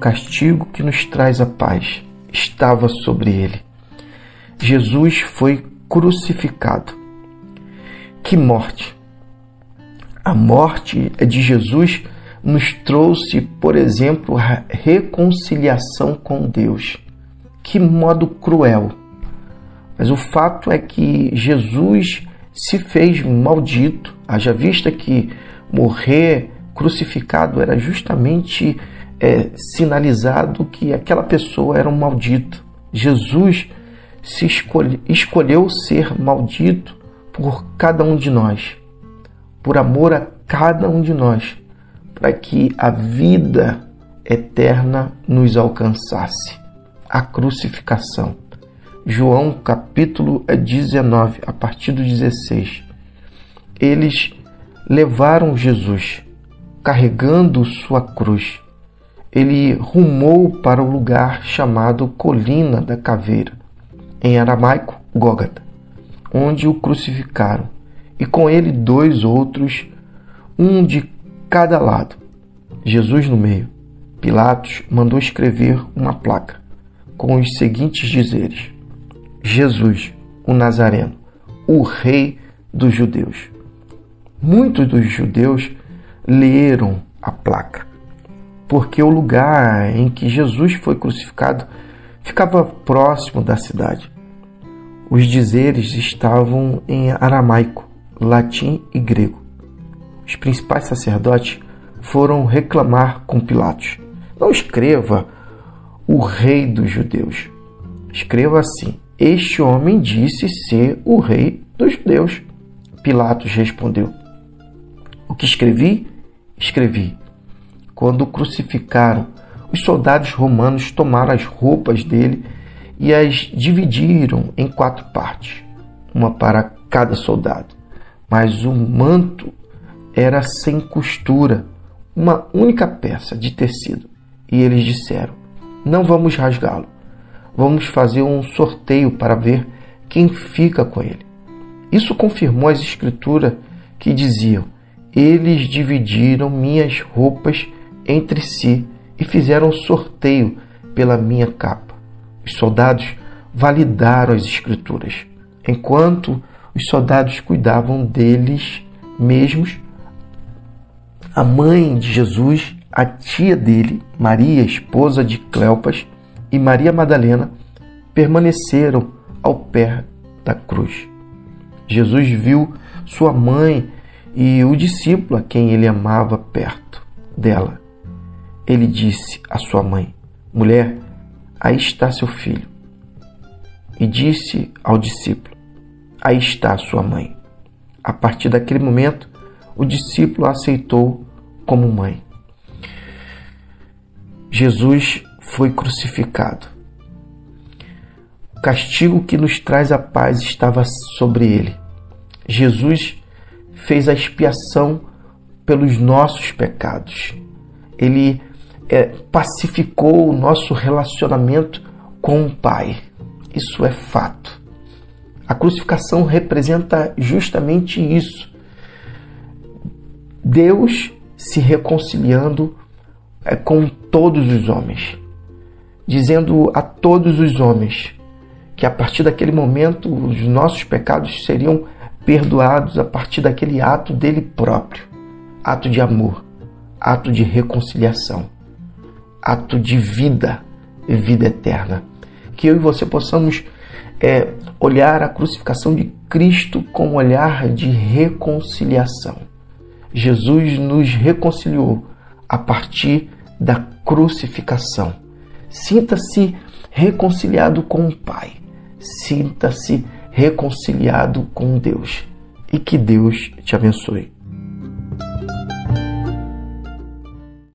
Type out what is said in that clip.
castigo que nos traz a paz estava sobre ele. Jesus foi crucificado. Que morte! A morte de Jesus nos trouxe, por exemplo, a reconciliação com Deus. Que modo cruel! Mas o fato é que Jesus se fez maldito, haja vista que morrer crucificado era justamente é, sinalizado que aquela pessoa era um maldito. Jesus se escolhe, escolheu ser maldito por cada um de nós, por amor a cada um de nós, para que a vida eterna nos alcançasse. A crucificação. João capítulo 19, a partir do 16. Eles levaram Jesus carregando sua cruz. Ele rumou para o lugar chamado Colina da Caveira, em aramaico Gógata, onde o crucificaram, e com ele dois outros, um de cada lado, Jesus no meio. Pilatos mandou escrever uma placa com os seguintes dizeres: Jesus, o Nazareno, o Rei dos Judeus. Muitos dos judeus leram a placa, porque o lugar em que Jesus foi crucificado ficava próximo da cidade. Os dizeres estavam em aramaico, latim e grego. Os principais sacerdotes foram reclamar com Pilatos: Não escreva o rei dos judeus. Escreva assim: Este homem disse ser o rei dos judeus. Pilatos respondeu: O que escrevi, escrevi. Quando o crucificaram, os soldados romanos tomaram as roupas dele e as dividiram em quatro partes, uma para cada soldado. Mas o manto era sem costura, uma única peça de tecido. E eles disseram: Não vamos rasgá-lo. Vamos fazer um sorteio para ver quem fica com ele. Isso confirmou as escrituras que diziam: Eles dividiram minhas roupas entre si e fizeram sorteio pela minha capa. Os soldados validaram as escrituras, enquanto os soldados cuidavam deles mesmos. A mãe de Jesus, a tia dele, Maria, esposa de Cleopas, e Maria Madalena permaneceram ao pé da cruz. Jesus viu sua mãe e o discípulo a quem ele amava perto dela ele disse à sua mãe: Mulher, aí está seu filho. E disse ao discípulo: Aí está sua mãe. A partir daquele momento, o discípulo a aceitou como mãe. Jesus foi crucificado. O castigo que nos traz a paz estava sobre ele. Jesus fez a expiação pelos nossos pecados. Ele é, pacificou o nosso relacionamento com o Pai. Isso é fato. A crucificação representa justamente isso. Deus se reconciliando é, com todos os homens, dizendo a todos os homens que a partir daquele momento os nossos pecados seriam perdoados a partir daquele ato dele próprio, ato de amor, ato de reconciliação ato de vida vida eterna. Que eu e você possamos é, olhar a crucificação de Cristo com um olhar de reconciliação. Jesus nos reconciliou a partir da crucificação. Sinta-se reconciliado com o Pai. Sinta-se reconciliado com Deus. E que Deus te abençoe.